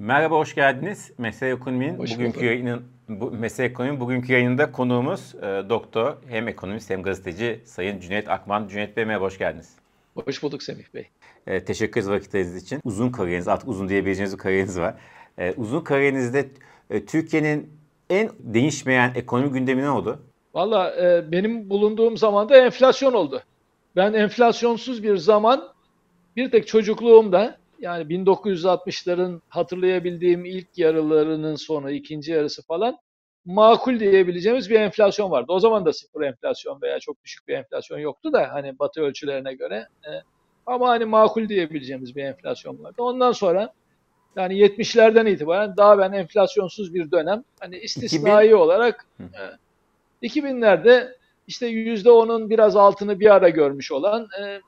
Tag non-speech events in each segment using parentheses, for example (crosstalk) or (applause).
Merhaba, hoş geldiniz. Mesele Ekonomi'nin bugünkü yayının bu Mesele Ekonomi'nin bugünkü yayınında konuğumuz e, doktor hem ekonomist hem gazeteci Sayın Cüneyt Akman. Cüneyt Bey merhaba, hoş geldiniz. Hoş bulduk Semih Bey. E, teşekkür ederiz vakitleriniz için. Uzun kariyeriniz, artık uzun diyebileceğiniz bir kariyeriniz var. E, uzun kariyerinizde e, Türkiye'nin en değişmeyen ekonomi gündemi ne oldu? Valla e, benim bulunduğum zamanda enflasyon oldu. Ben enflasyonsuz bir zaman bir tek çocukluğumda yani 1960'ların hatırlayabildiğim ilk yarılarının sonu, ikinci yarısı falan makul diyebileceğimiz bir enflasyon vardı. O zaman da sıfır enflasyon veya çok düşük bir enflasyon yoktu da hani batı ölçülerine göre. E, ama hani makul diyebileceğimiz bir enflasyon vardı. Ondan sonra yani 70'lerden itibaren daha ben enflasyonsuz bir dönem hani istisnai 2000... olarak e, 2000'lerde işte %10'un biraz altını bir ara görmüş olan e, e,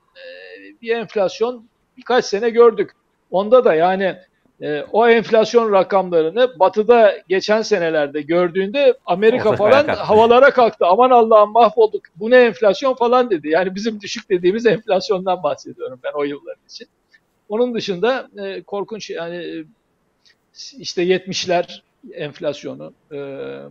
bir enflasyon birkaç sene gördük. Onda da yani e, o enflasyon rakamlarını batıda geçen senelerde gördüğünde Amerika Olsa falan kalktı. havalara kalktı. Aman Allah'ım mahvolduk. Bu ne enflasyon falan dedi. Yani bizim düşük dediğimiz enflasyondan bahsediyorum ben o yıllar için. Onun dışında e, korkunç yani e, işte 70'ler enflasyonu e,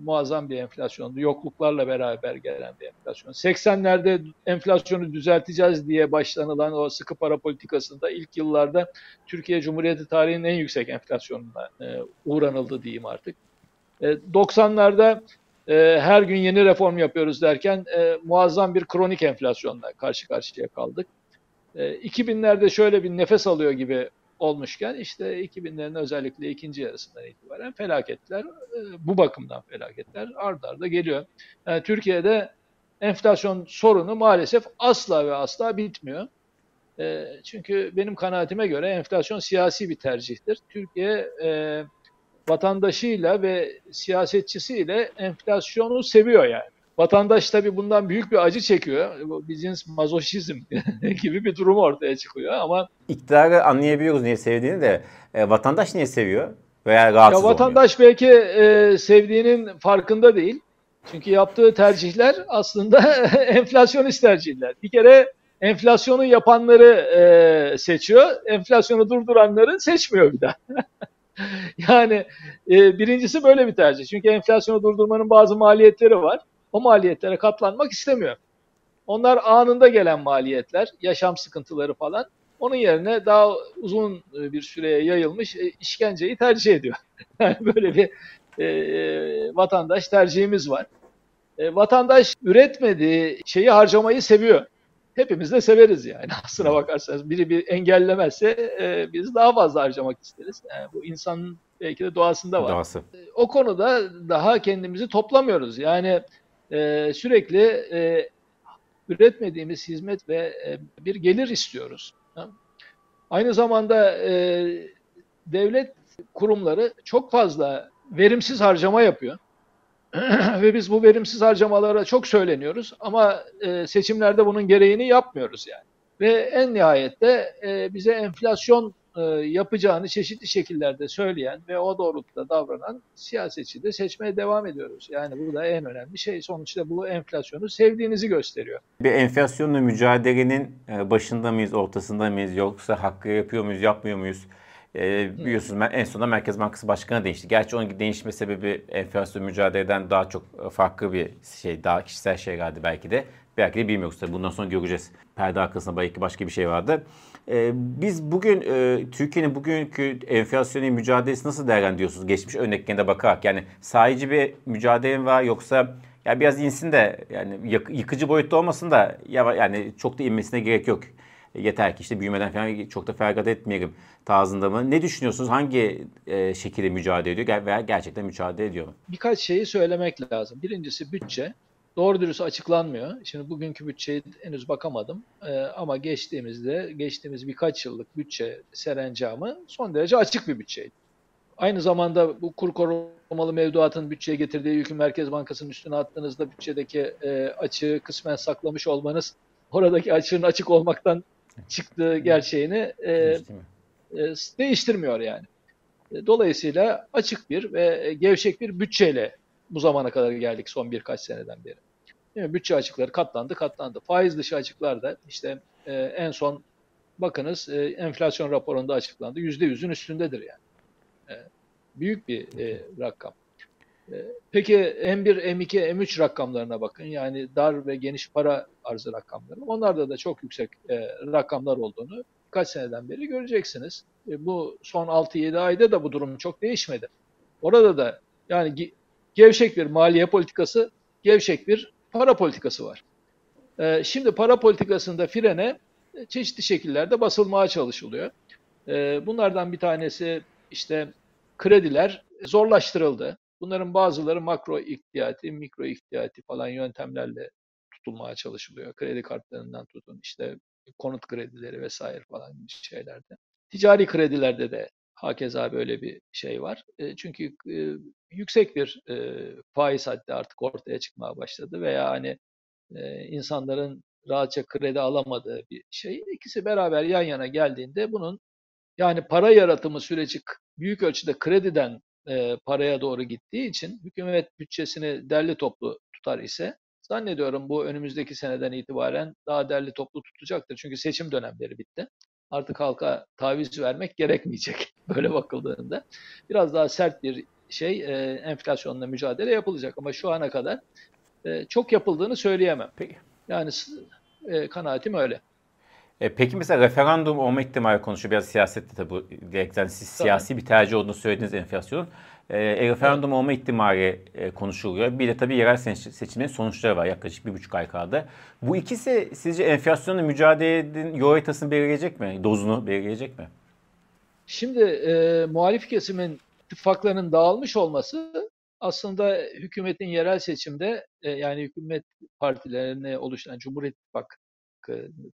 muazzam bir enflasyondu. Yokluklarla beraber gelen bir enflasyon. 80'lerde enflasyonu düzelteceğiz diye başlanılan o sıkı para politikasında ilk yıllarda Türkiye Cumhuriyeti tarihinin en yüksek enflasyonuna e, uğranıldı diyeyim artık. E, 90'larda e, her gün yeni reform yapıyoruz derken e, muazzam bir kronik enflasyonla karşı karşıya kaldık. E, 2000'lerde şöyle bir nefes alıyor gibi olmuşken işte 2000'lerin özellikle ikinci yarısından itibaren felaketler e, bu bakımdan felaketler ard arda geliyor. Yani Türkiye'de enflasyon sorunu maalesef asla ve asla bitmiyor. E, çünkü benim kanaatime göre enflasyon siyasi bir tercihtir. Türkiye e, vatandaşıyla ve siyasetçisiyle enflasyonu seviyor yani. Vatandaş tabii bundan büyük bir acı çekiyor. Bir cins mazoşizm (laughs) gibi bir durum ortaya çıkıyor ama... İktidarı anlayabiliyoruz niye sevdiğini de e, vatandaş niye seviyor veya rahatsız ya Vatandaş oluyor? belki e, sevdiğinin farkında değil. Çünkü yaptığı tercihler aslında (laughs) enflasyonist tercihler. Bir kere enflasyonu yapanları e, seçiyor, enflasyonu durduranları seçmiyor bir daha. (laughs) yani e, birincisi böyle bir tercih. Çünkü enflasyonu durdurmanın bazı maliyetleri var o maliyetlere katlanmak istemiyor. Onlar anında gelen maliyetler, yaşam sıkıntıları falan. Onun yerine daha uzun bir süreye yayılmış e, işkenceyi tercih ediyor. (laughs) Yani böyle bir e, e, vatandaş tercihimiz var. E, vatandaş üretmediği şeyi harcamayı seviyor. Hepimiz de severiz yani (laughs) aslına bakarsanız. Biri bir engellemezse e, biz daha fazla harcamak isteriz. Yani bu insanın belki de doğasında var. Doğası. E, o konuda daha kendimizi toplamıyoruz. Yani e, sürekli e, üretmediğimiz hizmet ve e, bir gelir istiyoruz. Aynı zamanda e, devlet kurumları çok fazla verimsiz harcama yapıyor. (clears throat) ve biz bu verimsiz harcamalara çok söyleniyoruz ama e, seçimlerde bunun gereğini yapmıyoruz yani. Ve en nihayette e, bize enflasyon e, yapacağını çeşitli şekillerde söyleyen ve o doğrultuda davranan siyasetçi de seçmeye devam ediyoruz. Yani bu da en önemli şey. Sonuçta bu enflasyonu sevdiğinizi gösteriyor. Bir enflasyonla mücadelenin e, başında mıyız, ortasında mıyız yoksa hakkı yapıyor muyuz, yapmıyor muyuz? E, biliyorsunuz en sonunda Merkez Bankası Başkanı değişti. Gerçi onun değişme sebebi enflasyon mücadeleden daha çok farklı bir şey, daha kişisel şey geldi belki de. Belki de bilmiyoruz tabii. Bundan sonra göreceğiz. Perde arkasında belki başka bir şey vardı. Ee, biz bugün e, Türkiye'nin bugünkü enflasyonu mücadelesi nasıl değerlendiriyorsunuz? Geçmiş örneklerine bakarak. Yani sahici bir mücadele var yoksa ya biraz insin de yani yıkıcı boyutta olmasın da ya yani çok da inmesine gerek yok. Yeter ki işte büyümeden falan çok da feragat etmeyelim tarzında mı? Ne düşünüyorsunuz? Hangi e, şekilde mücadele ediyor veya gerçekten mücadele ediyor mu? Birkaç şeyi söylemek lazım. Birincisi bütçe doğru dürüst açıklanmıyor. Şimdi bugünkü bütçeye henüz bakamadım ee, ama geçtiğimizde, geçtiğimiz birkaç yıllık bütçe serencamı son derece açık bir bütçeydi. Aynı zamanda bu kur korumalı mevduatın bütçeye getirdiği yükü Merkez Bankası'nın üstüne attığınızda bütçedeki e, açığı kısmen saklamış olmanız oradaki açığın açık olmaktan çıktığı gerçeğini e, e, değiştirmiyor yani. E, dolayısıyla açık bir ve gevşek bir bütçeyle bu zamana kadar geldik son birkaç seneden beri. Değil? Bütçe açıkları katlandı katlandı. Faiz dışı açıklar da işte e, en son bakınız e, enflasyon raporunda açıklandı. Yüzde yüzün üstündedir yani. E, Büyük bir e, rakam. E, peki M1, M2, M3 rakamlarına bakın. Yani dar ve geniş para arzı rakamları. Onlarda da çok yüksek e, rakamlar olduğunu kaç seneden beri göreceksiniz. E, bu son 6-7 ayda da bu durum çok değişmedi. Orada da yani gevşek bir maliye politikası, gevşek bir para politikası var. E, şimdi para politikasında frene e, çeşitli şekillerde basılmaya çalışılıyor. E, bunlardan bir tanesi işte krediler zorlaştırıldı. Bunların bazıları makro ihtiyati, mikro ihtiyati falan yöntemlerle tutulmaya çalışılıyor. Kredi kartlarından tutun işte konut kredileri vesaire falan şeylerde. Ticari kredilerde de hakeza böyle bir şey var. E, çünkü e, yüksek bir e, faiz haddi artık ortaya çıkmaya başladı veya hani e, insanların rahatça kredi alamadığı bir şey. İkisi beraber yan yana geldiğinde bunun yani para yaratımı süreci büyük ölçüde krediden e, paraya doğru gittiği için hükümet bütçesini derli toplu tutar ise zannediyorum bu önümüzdeki seneden itibaren daha derli toplu tutacaktır. Çünkü seçim dönemleri bitti. Artık halka taviz vermek gerekmeyecek (laughs) böyle bakıldığında. Biraz daha sert bir şey e, enflasyonla mücadele yapılacak ama şu ana kadar e, çok yapıldığını söyleyemem. Peki. Yani e, kanaatim öyle. E, peki mesela referandum olma ihtimali konuşuyor. Biraz siyasette tabii bu gerekten siz siyasi bir tercih olduğunu söylediğiniz enflasyonun. E, e, referandum olma ihtimali e, konuşuluyor. Bir de tabii yerel seçimlerin sonuçları var yaklaşık bir buçuk ay kaldı. Bu ikisi sizce enflasyonla mücadelenin yol haritasını belirleyecek mi? Dozunu belirleyecek mi? Şimdi e, muhalif kesimin ittifaklarının dağılmış olması aslında hükümetin yerel seçimde e, yani hükümet partilerini oluşturan Cumhur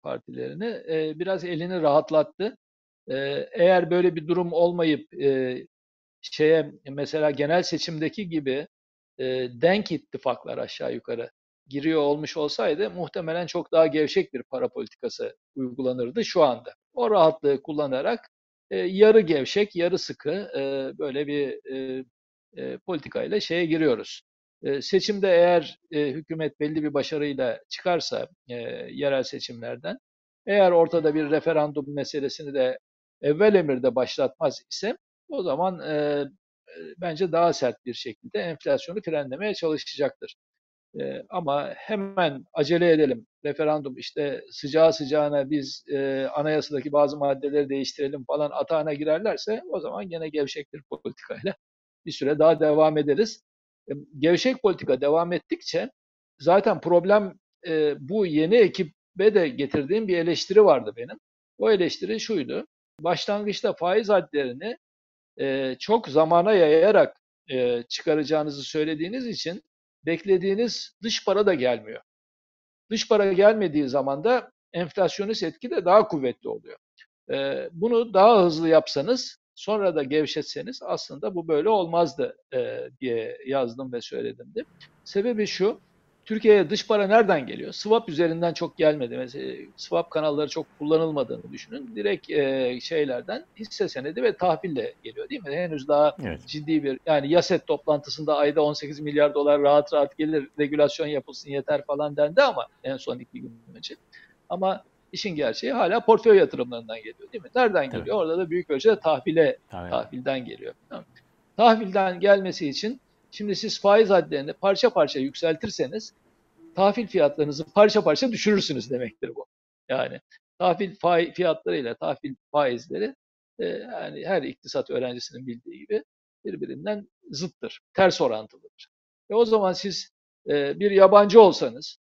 Partilerini e, biraz elini rahatlattı. E, eğer böyle bir durum olmayıp e, şeye mesela genel seçimdeki gibi e, denk ittifaklar aşağı yukarı giriyor olmuş olsaydı muhtemelen çok daha gevşek bir para politikası uygulanırdı şu anda. O rahatlığı kullanarak e, yarı gevşek, yarı sıkı e, böyle bir e, e, politikayla şeye giriyoruz. E, seçimde eğer e, hükümet belli bir başarıyla çıkarsa e, yerel seçimlerden, eğer ortada bir referandum meselesini de evvel emirde başlatmaz ise o zaman e, e, bence daha sert bir şekilde enflasyonu frenlemeye çalışacaktır. E, ama hemen acele edelim. Referandum işte sıcağı sıcağına biz e, anayasadaki bazı maddeleri değiştirelim falan atağına girerlerse o zaman gene gevşek bir politikayla bir süre daha devam ederiz. E, gevşek politika devam ettikçe zaten problem e, bu yeni ekibe de getirdiğim bir eleştiri vardı benim. O eleştiri şuydu. Başlangıçta faiz hadlerini e, çok zamana yayarak e, çıkaracağınızı söylediğiniz için beklediğiniz dış para da gelmiyor. Dış para gelmediği zaman da enflasyonist etki de daha kuvvetli oluyor. E, bunu daha hızlı yapsanız sonra da gevşetseniz aslında bu böyle olmazdı e, diye yazdım ve söyledim de. Sebebi şu, Türkiye'ye dış para nereden geliyor? Swap üzerinden çok gelmedi. Mesela swap kanalları çok kullanılmadığını düşünün. Direkt e, şeylerden hisse senedi ve tahville geliyor değil mi? Henüz daha evet. ciddi bir yani yaset toplantısında ayda 18 milyar dolar rahat rahat gelir, regülasyon yapılsın yeter falan dendi ama en son iki gün önce. Ama işin gerçeği hala portföy yatırımlarından geliyor değil mi? Nereden geliyor? Evet. Orada da büyük ölçüde tahvile, Tabii. tahvilden geliyor. Tamam. Tahvilden gelmesi için Şimdi siz faiz hadlerini parça parça yükseltirseniz tahvil fiyatlarınızı parça parça düşürürsünüz demektir bu. Yani tahvil fiyatlarıyla tahvil faizleri e, yani her iktisat öğrencisinin bildiği gibi birbirinden zıttır, ters orantılıdır. E o zaman siz e, bir yabancı olsanız,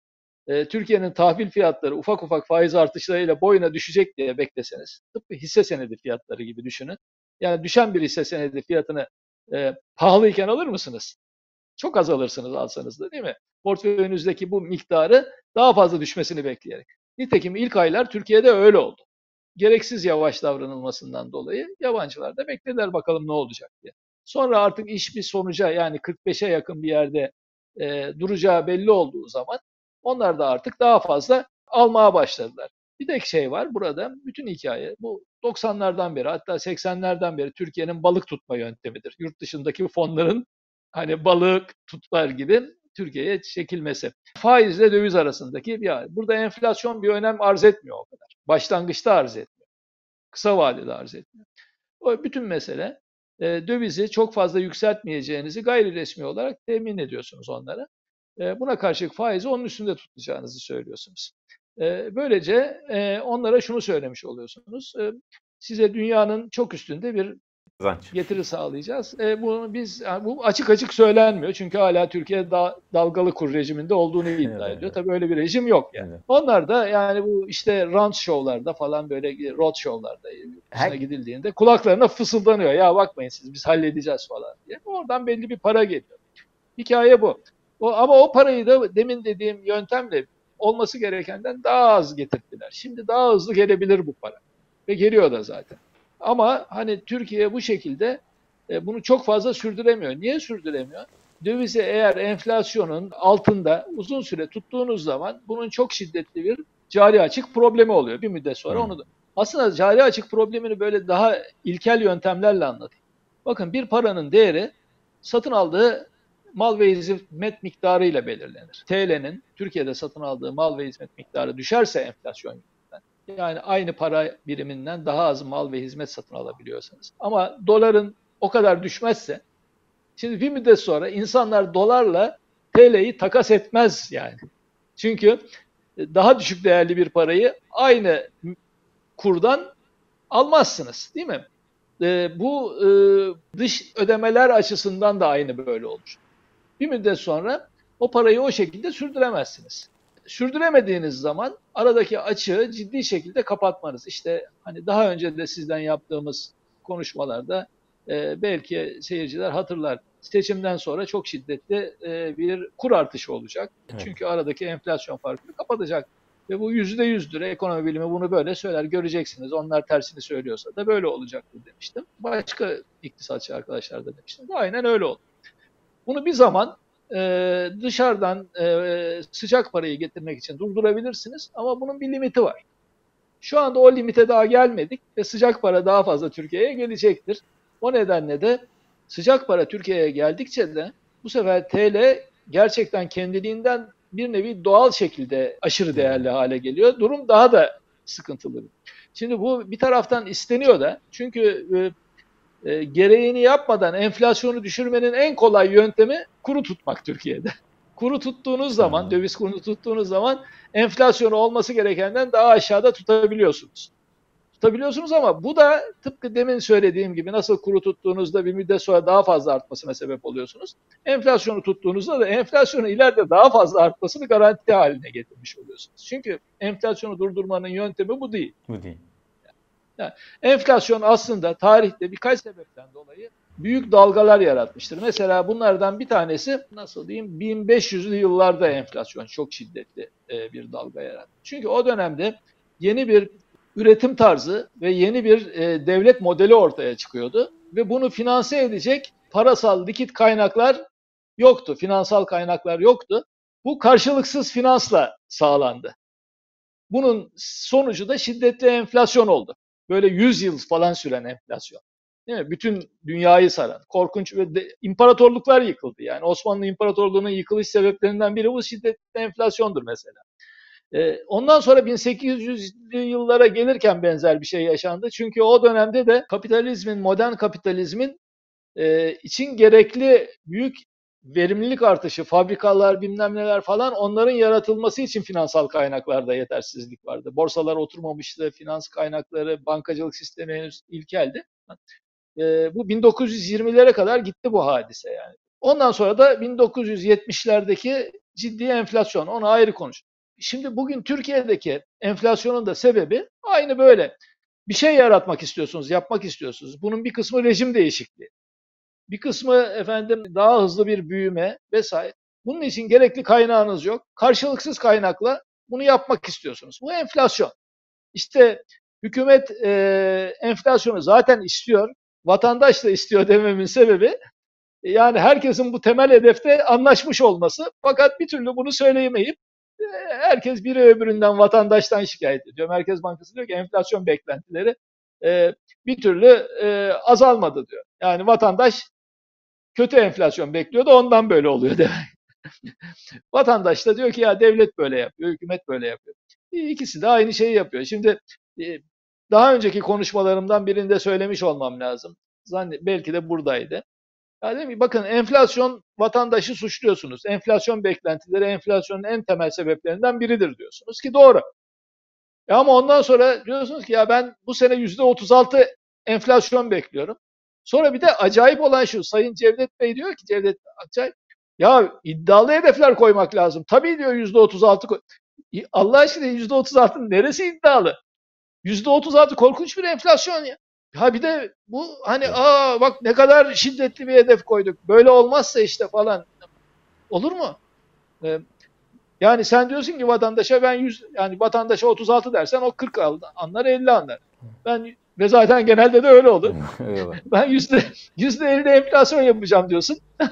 e, Türkiye'nin tahvil fiyatları ufak ufak faiz artışlarıyla boyuna düşecek diye bekleseniz, tıpkı hisse senedi fiyatları gibi düşünün. Yani düşen bir hisse senedi fiyatını e, pahalıyken alır mısınız? Çok az alırsınız alsanız da değil mi? Portföyünüzdeki bu miktarı daha fazla düşmesini bekleyerek. Nitekim ilk aylar Türkiye'de öyle oldu. Gereksiz yavaş davranılmasından dolayı yabancılar da beklediler bakalım ne olacak diye. Sonra artık iş bir sonuca yani 45'e yakın bir yerde e, duracağı belli olduğu zaman onlar da artık daha fazla almaya başladılar. Bir de şey var burada bütün hikaye bu 90'lardan beri hatta 80'lerden beri Türkiye'nin balık tutma yöntemidir. Yurt dışındaki fonların hani balık tutlar gibi Türkiye'ye çekilmesi. Faizle döviz arasındaki bir burada enflasyon bir önem arz etmiyor o kadar. Başlangıçta arz etmiyor. Kısa vadede arz etmiyor. O bütün mesele e, dövizi çok fazla yükseltmeyeceğinizi gayri resmi olarak temin ediyorsunuz onlara. E, buna karşılık faizi onun üstünde tutacağınızı söylüyorsunuz. E, böylece e, onlara şunu söylemiş oluyorsunuz. E, size dünyanın çok üstünde bir Kazanç. getiri sağlayacağız. E, bunu biz yani bu açık açık söylenmiyor çünkü hala Türkiye da, dalgalı kur rejiminde olduğunu iddia ediyor. evet. Tabii öyle bir rejim yok yani. Evet. Onlar da yani bu işte rant şovlarda falan böyle road şovlarda Her- her... gidildiğinde kulaklarına fısıldanıyor. Ya bakmayın siz biz halledeceğiz falan diye. Oradan belli bir para geliyor. Hikaye bu. O, ama o parayı da demin dediğim yöntemle olması gerekenden daha az getirdiler. Şimdi daha hızlı gelebilir bu para. Ve geliyor da zaten. Ama hani Türkiye bu şekilde e, bunu çok fazla sürdüremiyor. Niye sürdüremiyor? Dövizi eğer enflasyonun altında uzun süre tuttuğunuz zaman bunun çok şiddetli bir cari açık problemi oluyor. Bir müddet sonra Hı. onu da. Aslında cari açık problemini böyle daha ilkel yöntemlerle anlatayım. Bakın bir paranın değeri satın aldığı mal ve hizmet miktarıyla belirlenir. TL'nin Türkiye'de satın aldığı mal ve hizmet miktarı düşerse enflasyon yüzünden, yani aynı para biriminden daha az mal ve hizmet satın alabiliyorsanız. Ama doların o kadar düşmezse, şimdi bir müddet sonra insanlar dolarla TL'yi takas etmez yani. Çünkü daha düşük değerli bir parayı aynı kurdan almazsınız değil mi? E, bu e, dış ödemeler açısından da aynı böyle olur. Bir müddet sonra o parayı o şekilde sürdüremezsiniz. Sürdüremediğiniz zaman aradaki açığı ciddi şekilde kapatmanız. İşte hani daha önce de sizden yaptığımız konuşmalarda e, belki seyirciler hatırlar. Seçimden sonra çok şiddetli e, bir kur artışı olacak. Evet. Çünkü aradaki enflasyon farkını kapatacak. Ve bu yüzde yüzdür. Ekonomi bilimi bunu böyle söyler. Göreceksiniz. Onlar tersini söylüyorsa da böyle olacaktır demiştim. Başka iktisatçı arkadaşlar da demiştim. Aynen öyle oldu. Bunu bir zaman e, dışarıdan e, sıcak parayı getirmek için durdurabilirsiniz ama bunun bir limiti var. Şu anda o limite daha gelmedik ve sıcak para daha fazla Türkiye'ye gelecektir. O nedenle de sıcak para Türkiye'ye geldikçe de bu sefer TL gerçekten kendiliğinden bir nevi doğal şekilde aşırı değerli hale geliyor. Durum daha da sıkıntılı. Şimdi bu bir taraftan isteniyor da çünkü e, gereğini yapmadan enflasyonu düşürmenin en kolay yöntemi kuru tutmak Türkiye'de. (laughs) Kuru tuttuğunuz zaman, Hı. döviz kurunu tuttuğunuz zaman enflasyonu olması gerekenden daha aşağıda tutabiliyorsunuz. Tutabiliyorsunuz ama bu da tıpkı demin söylediğim gibi nasıl kuru tuttuğunuzda bir müddet sonra daha fazla artmasına sebep oluyorsunuz. Enflasyonu tuttuğunuzda da enflasyonu ileride daha fazla artmasını garanti haline getirmiş oluyorsunuz. Çünkü enflasyonu durdurmanın yöntemi bu değil. Bu değil. Enflasyon aslında tarihte birkaç sebepten dolayı büyük dalgalar yaratmıştır. Mesela bunlardan bir tanesi nasıl diyeyim 1500'lü yıllarda enflasyon çok şiddetli e, bir dalga yarattı. Çünkü o dönemde yeni bir üretim tarzı ve yeni bir e, devlet modeli ortaya çıkıyordu ve bunu finanse edecek parasal likit kaynaklar yoktu, finansal kaynaklar yoktu. Bu karşılıksız finansla sağlandı. Bunun sonucu da şiddetli enflasyon oldu. Böyle 100 yıl falan süren enflasyon. Değil mi? Bütün dünyayı saran, korkunç ve de, imparatorluklar yıkıldı. Yani Osmanlı İmparatorluğu'nun yıkılış sebeplerinden biri bu şiddetli enflasyondur mesela. Ee, ondan sonra 1800'lü yıllara gelirken benzer bir şey yaşandı. Çünkü o dönemde de kapitalizmin, modern kapitalizmin e, için gerekli büyük verimlilik artışı, fabrikalar bilmem neler falan onların yaratılması için finansal kaynaklarda yetersizlik vardı. Borsalar oturmamıştı, finans kaynakları, bankacılık sistemi henüz ilkeldi. E, bu 1920'lere kadar gitti bu hadise yani. Ondan sonra da 1970'lerdeki ciddi enflasyon, onu ayrı konuş. Şimdi bugün Türkiye'deki enflasyonun da sebebi aynı böyle. Bir şey yaratmak istiyorsunuz, yapmak istiyorsunuz. Bunun bir kısmı rejim değişikliği. Bir kısmı efendim daha hızlı bir büyüme vesaire. Bunun için gerekli kaynağınız yok. Karşılıksız kaynakla bunu yapmak istiyorsunuz. Bu enflasyon. İşte hükümet e, enflasyonu zaten istiyor. Vatandaş da istiyor (laughs) dememin sebebi yani herkesin bu temel hedefte anlaşmış olması. Fakat bir türlü bunu söyleyemeyip herkes biri öbüründen vatandaştan şikayet ediyor. Merkez Bankası diyor ki enflasyon beklentileri e, bir türlü e, azalmadı diyor. Yani vatandaş kötü enflasyon bekliyordu ondan böyle oluyor (laughs) demek. Vatandaş da diyor ki ya devlet böyle yapıyor, hükümet böyle yapıyor. İkisi de aynı şeyi yapıyor. Şimdi e, daha önceki konuşmalarımdan birinde söylemiş olmam lazım. zannet belki de buradaydı. Yani dedim ki bakın enflasyon vatandaşı suçluyorsunuz. Enflasyon beklentileri enflasyonun en temel sebeplerinden biridir diyorsunuz ki doğru. Ya ama ondan sonra diyorsunuz ki ya ben bu sene yüzde 36 enflasyon bekliyorum. Sonra bir de acayip olan şu Sayın Cevdet Bey diyor ki Cevdet acayip ya iddialı hedefler koymak lazım. Tabii diyor yüzde 36 koy. Allah aşkına yüzde 36'nın neresi iddialı? Yüzde 36 korkunç bir enflasyon ya. Ha bir de bu hani aa bak ne kadar şiddetli bir hedef koyduk. Böyle olmazsa işte falan. Olur mu? Ee, yani sen diyorsun ki vatandaşa ben 100 yani vatandaşa 36 dersen o 40 anlar 50 anlar. Ben ve zaten genelde de öyle olur. (laughs) (laughs) ben yüzde yüzde 50 enflasyon yapacağım diyorsun. (laughs)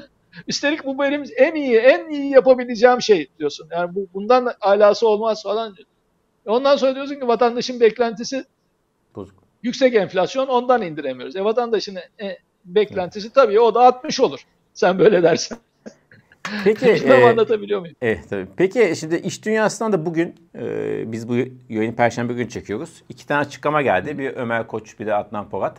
Üstelik bu benim en iyi en iyi yapabileceğim şey diyorsun. Yani bu bundan alası olmaz falan. Ondan sonra diyorsun ki vatandaşın beklentisi Bozuk. yüksek enflasyon ondan indiremiyoruz. E vatandaşın e, beklentisi evet. tabii o da 60 olur. Sen böyle dersen. Peki e, anlatabiliyor muyum? Evet tabii. Peki şimdi iş dünyasından da bugün e, biz bu yayını perşembe gün çekiyoruz. İki tane açıklama geldi. Bir Ömer Koç bir de Adnan Polat.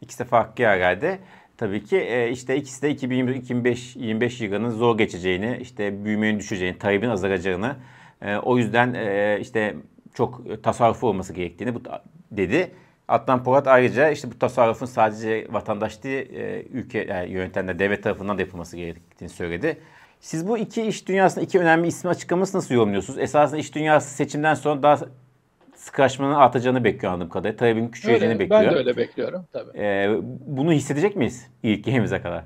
İkisi de farklı yerlerde. Tabii ki e, işte ikisi de 2025 yılının zor geçeceğini, işte büyümenin düşeceğini, talebin azalacağını, e, o yüzden e, işte çok tasarruf olması gerektiğini bu dedi. Adnan Polat ayrıca işte bu tasarrufun sadece vatandaş değil, ülke yani yönetenler, devlet tarafından da yapılması gerektiğini söyledi. Siz bu iki iş dünyasında iki önemli ismi açıklaması nasıl yorumluyorsunuz? Esasında iş dünyası seçimden sonra daha sıkışmanın artacağını bekliyor anladığım kadarıyla. Talebin küçüleceğini bekliyor. Ben de öyle bekliyorum tabii. Ee, bunu hissedecek miyiz ilk yerimize kadar?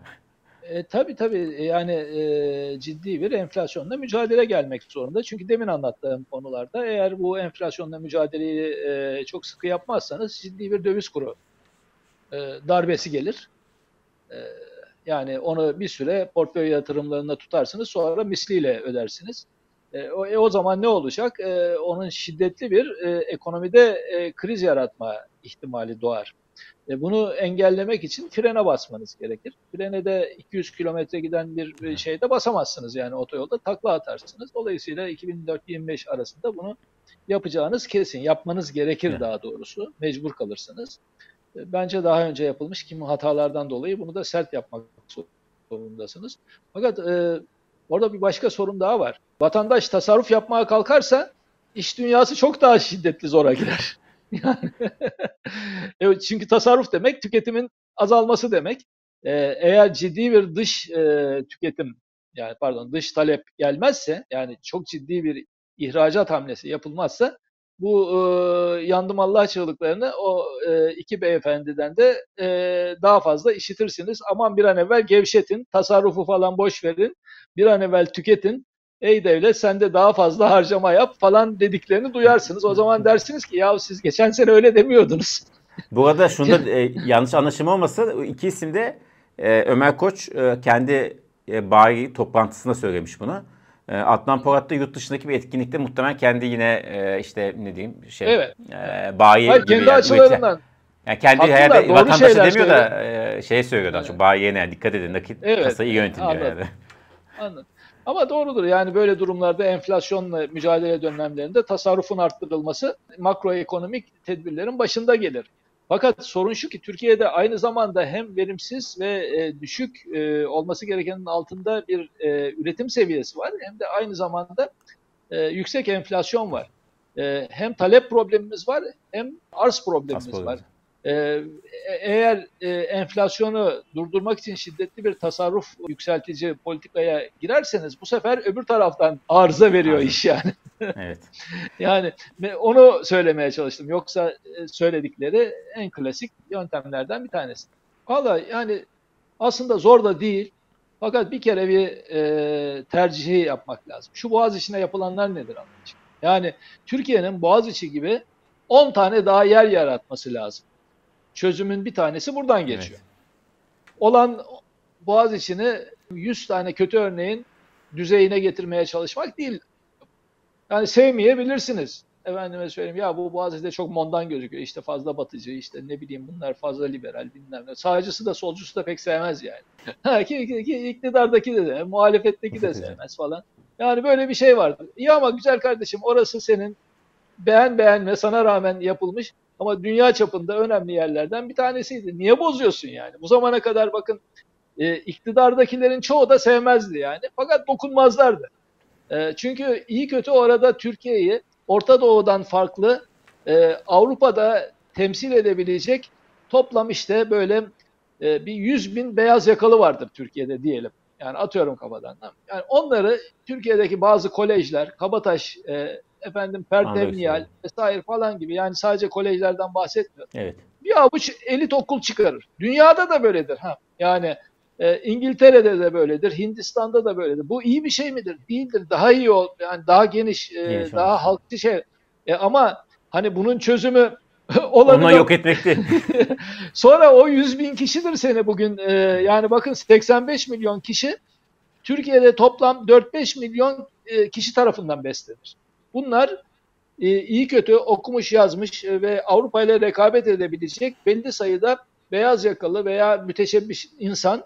E, tabii tabii yani e, ciddi bir enflasyonla mücadele gelmek zorunda. Çünkü demin anlattığım konularda eğer bu enflasyonla mücadeleyi e, çok sıkı yapmazsanız ciddi bir döviz kuru e, darbesi gelir. E, yani onu bir süre portföy yatırımlarında tutarsınız sonra misliyle ödersiniz. E, o, e, o zaman ne olacak? E, onun şiddetli bir e, ekonomide e, kriz yaratma ihtimali doğar. E, bunu engellemek için frene basmanız gerekir. Frene de 200 kilometre giden bir şeyde basamazsınız yani otoyolda takla atarsınız. Dolayısıyla 2004-25 arasında bunu yapacağınız kesin. Yapmanız gerekir evet. daha doğrusu. Mecbur kalırsınız. E, bence daha önce yapılmış kimi hatalardan dolayı bunu da sert yapmak zorundasınız. Fakat e, orada bir başka sorun daha var. Vatandaş tasarruf yapmaya kalkarsa iş dünyası çok daha şiddetli zora girer. (laughs) (laughs) Evet, çünkü tasarruf demek tüketimin azalması demek. Ee, eğer ciddi bir dış e, tüketim yani pardon dış talep gelmezse yani çok ciddi bir ihracat hamlesi yapılmazsa bu e, yandım Allah çığlıklarını o e, iki beyefendiden de e, daha fazla işitirsiniz. Aman bir an evvel gevşetin, tasarrufu falan boş verin, bir an evvel tüketin. Ey devlet sen de daha fazla (laughs) harcama yap falan dediklerini duyarsınız. O zaman dersiniz ki ya siz geçen sene öyle demiyordunuz. (laughs) Bu arada şunda (laughs) e, yanlış anlaşılma olmasa iki isim de e, Ömer Koç e, kendi e, bayi toplantısında söylemiş bunu. E, Adnan Polat da yurt dışındaki bir etkinlikte muhtemelen kendi yine e, işte ne diyeyim şey evet. e, bayi Hayır, gibi kendi yani, açılarından. Yani kendi herhalde vatandaşı demiyor da e, şey söylüyor daha evet. çok bayiye ne dikkat edin nakit evet, kasayı iyi yönetin diyor yani. Anladım. Ama doğrudur yani böyle durumlarda enflasyonla mücadele dönemlerinde tasarrufun arttırılması makroekonomik tedbirlerin başında gelir. Fakat sorun şu ki Türkiye'de aynı zamanda hem verimsiz ve e, düşük e, olması gerekenin altında bir e, üretim seviyesi var hem de aynı zamanda e, yüksek enflasyon var. E, hem talep problemimiz var hem arz problemimiz arz var. Ee, eğer e, enflasyonu durdurmak için şiddetli bir tasarruf yükseltici politikaya girerseniz bu sefer öbür taraftan arıza veriyor Aynen. iş yani. (laughs) evet. yani onu söylemeye çalıştım. Yoksa e, söyledikleri en klasik yöntemlerden bir tanesi. Valla yani aslında zor da değil. Fakat bir kere bir e, tercihi yapmak lazım. Şu boğaz içine yapılanlar nedir anlayacağım? Yani Türkiye'nin Boğaziçi gibi 10 tane daha yer yaratması lazım çözümün bir tanesi buradan geçiyor. Evet. Olan boğaz içini 100 tane kötü örneğin düzeyine getirmeye çalışmak değil. Yani sevmeyebilirsiniz. Efendime söyleyeyim ya bu Boğaziçi'de çok mondan gözüküyor. İşte fazla batıcı, işte ne bileyim bunlar fazla liberal bilmem ne. Sağcısı da solcusu da pek sevmez yani. (laughs) İktidardaki de, de muhalefetteki de (laughs) sevmez falan. Yani böyle bir şey vardı. İyi ama güzel kardeşim orası senin beğen beğenme sana rağmen yapılmış Ama dünya çapında önemli yerlerden bir tanesiydi. Niye bozuyorsun yani? Bu zamana kadar bakın e, iktidardakilerin çoğu da sevmezdi yani. Fakat dokunmazlardı. E, çünkü iyi kötü orada Türkiye'yi Orta Doğu'dan farklı e, Avrupa'da temsil edebilecek toplam işte böyle e, bir 100 bin beyaz yakalı vardır Türkiye'de diyelim. Yani atıyorum kafadan. Yani onları Türkiye'deki bazı kolejler, Kabataş, e, efendim Pertevniyal vesaire falan gibi yani sadece kolejlerden bahsetmiyorum. Evet. Bir avuç elit okul çıkarır. Dünyada da böyledir. Ha. Yani e, İngiltere'de de böyledir, Hindistan'da da böyledir. Bu iyi bir şey midir? Değildir. Daha iyi ol, yani daha geniş, e, geniş daha olmuş. halkçı şey. E, ama hani bunun çözümü (laughs) olabilir. Onu yok etmekti. (laughs) Sonra o 100 bin kişidir seni bugün. E, yani bakın 85 milyon kişi Türkiye'de toplam 4-5 milyon e, kişi tarafından beslenir. Bunlar e, iyi kötü okumuş yazmış ve Avrupa ile rekabet edebilecek belli sayıda beyaz yakalı veya müteşebbis insan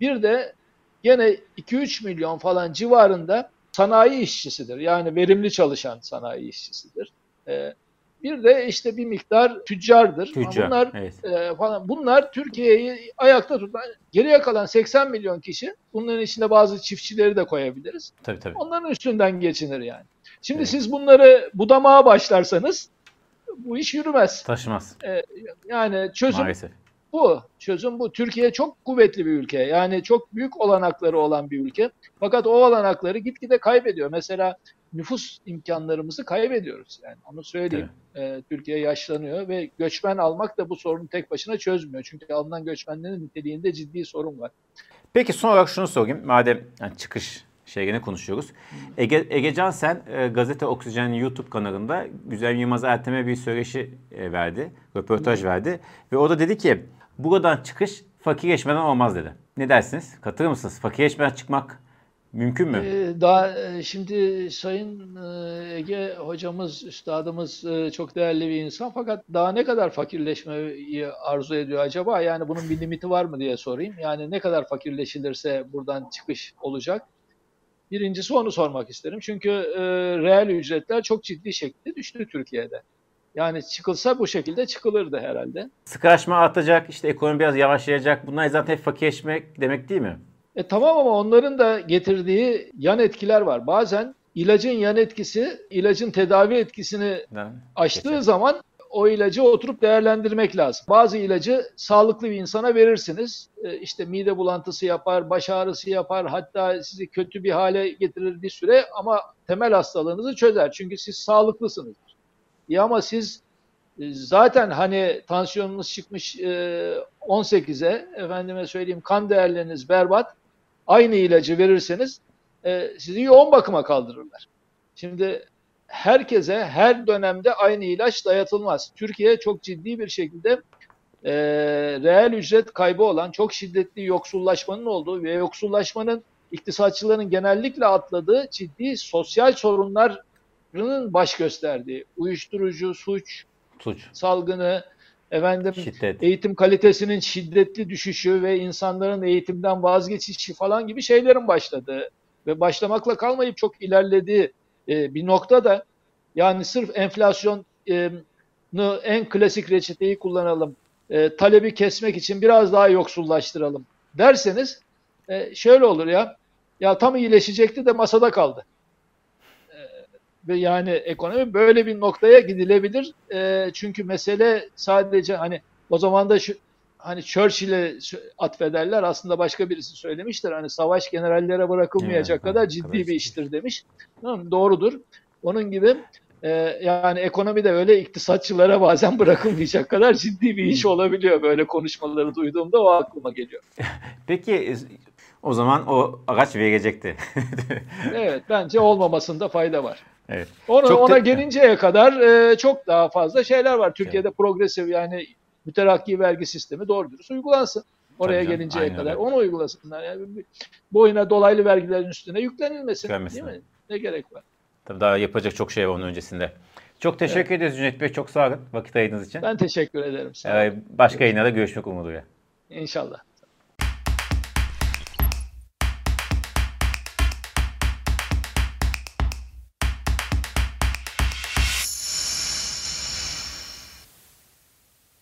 bir de gene 2-3 milyon falan civarında sanayi işçisidir. Yani verimli çalışan sanayi işçisidir. Ee, bir de işte bir miktar tüccardır. Tüccar, bunlar evet. e, falan bunlar Türkiye'yi ayakta tutan geriye kalan 80 milyon kişi bunların içinde bazı çiftçileri de koyabiliriz. Tabii tabii. Onların üstünden geçinir yani. Şimdi evet. siz bunları budamaya başlarsanız bu iş yürümez. Taşımaz. Ee, yani çözüm Maalesef bu. Çözüm bu. Türkiye çok kuvvetli bir ülke. Yani çok büyük olanakları olan bir ülke. Fakat o olanakları gitgide kaybediyor. Mesela nüfus imkanlarımızı kaybediyoruz. Yani onu söyleyeyim. Ee, Türkiye yaşlanıyor ve göçmen almak da bu sorunu tek başına çözmüyor. Çünkü alınan göçmenlerin niteliğinde ciddi sorun var. Peki son olarak şunu sorayım. Madem yani çıkış şeyini konuşuyoruz. Ege, Egecan sen e, Gazete Oksijen YouTube kanalında Güzel Yılmaz Ertem'e bir söyleşi e, verdi. Röportaj verdi. Ve o da dedi ki buradan çıkış fakirleşmeden olmaz dedi. Ne dersiniz? Katılır mısınız? Fakirleşmeden çıkmak mümkün mü? Ee, daha e, şimdi Sayın e, Ege hocamız, üstadımız e, çok değerli bir insan fakat daha ne kadar fakirleşmeyi arzu ediyor acaba? Yani bunun bir limiti var mı diye sorayım. Yani ne kadar fakirleşilirse buradan çıkış olacak? Birincisi onu sormak isterim. Çünkü e, reel ücretler çok ciddi şekilde düştü Türkiye'de. Yani çıkılsa bu şekilde çıkılırdı herhalde. Sıkılaşma artacak, işte ekonomi biraz yavaşlayacak. Bunlar zaten hep fakirleşmek demek değil mi? E tamam ama onların da getirdiği yan etkiler var. Bazen ilacın yan etkisi, ilacın tedavi etkisini aştığı Geçen. zaman o ilacı oturup değerlendirmek lazım. Bazı ilacı sağlıklı bir insana verirsiniz. E, işte mide bulantısı yapar, baş ağrısı yapar, hatta sizi kötü bir hale getirir bir süre ama temel hastalığınızı çözer. Çünkü siz sağlıklısınız. Ya ama siz e, zaten hani tansiyonunuz çıkmış 18'e, efendime söyleyeyim kan değerleriniz berbat. Aynı ilacı verirseniz e, sizi yoğun bakıma kaldırırlar. Şimdi herkese her dönemde aynı ilaç dayatılmaz. Türkiye çok ciddi bir şekilde e, reel ücret kaybı olan çok şiddetli yoksullaşmanın olduğu ve yoksullaşmanın iktisatçıların genellikle atladığı ciddi sosyal sorunların baş gösterdiği uyuşturucu, suç, suç. salgını, efendim Şiddet. eğitim kalitesinin şiddetli düşüşü ve insanların eğitimden vazgeçişi falan gibi şeylerin başladığı ve başlamakla kalmayıp çok ilerlediği e, bir noktada yani sırf enflasyonu e, en klasik reçeteyi kullanalım, e, talebi kesmek için biraz daha yoksullaştıralım derseniz e, şöyle olur ya, ya tam iyileşecekti de masada kaldı. Ve yani ekonomi böyle bir noktaya gidilebilir. Çünkü mesele sadece hani o zaman da şu hani Churchill'e atfederler. Aslında başka birisi söylemiştir. Hani savaş generallere bırakılmayacak evet, kadar ciddi bir iştir demiş. Doğrudur. Onun gibi e, yani ekonomi de öyle iktisatçılara bazen bırakılmayacak kadar ciddi bir iş olabiliyor. Böyle konuşmaları duyduğumda o aklıma geliyor. (laughs) Peki o zaman o araç verecekti. (laughs) evet bence olmamasında fayda var. Evet. Onu, ona gelinceye kadar e, çok daha fazla şeyler var. Türkiye'de evet. progresif yani müterakki vergi sistemi doğru dürüst uygulansın. Oraya canım, gelinceye kadar öyle. onu uygulasınlar. Yani boyuna dolaylı vergilerin üstüne yüklenilmesin. Değil mi? Ne gerek var? Tabii daha yapacak çok şey var onun öncesinde. Çok teşekkür evet. ederiz Cüneyt Bey. Çok sağ olun vakit ayırdığınız için. Ben teşekkür ederim. Sağ Ee, başka yayınlarda görüşmek umuduyla. İnşallah.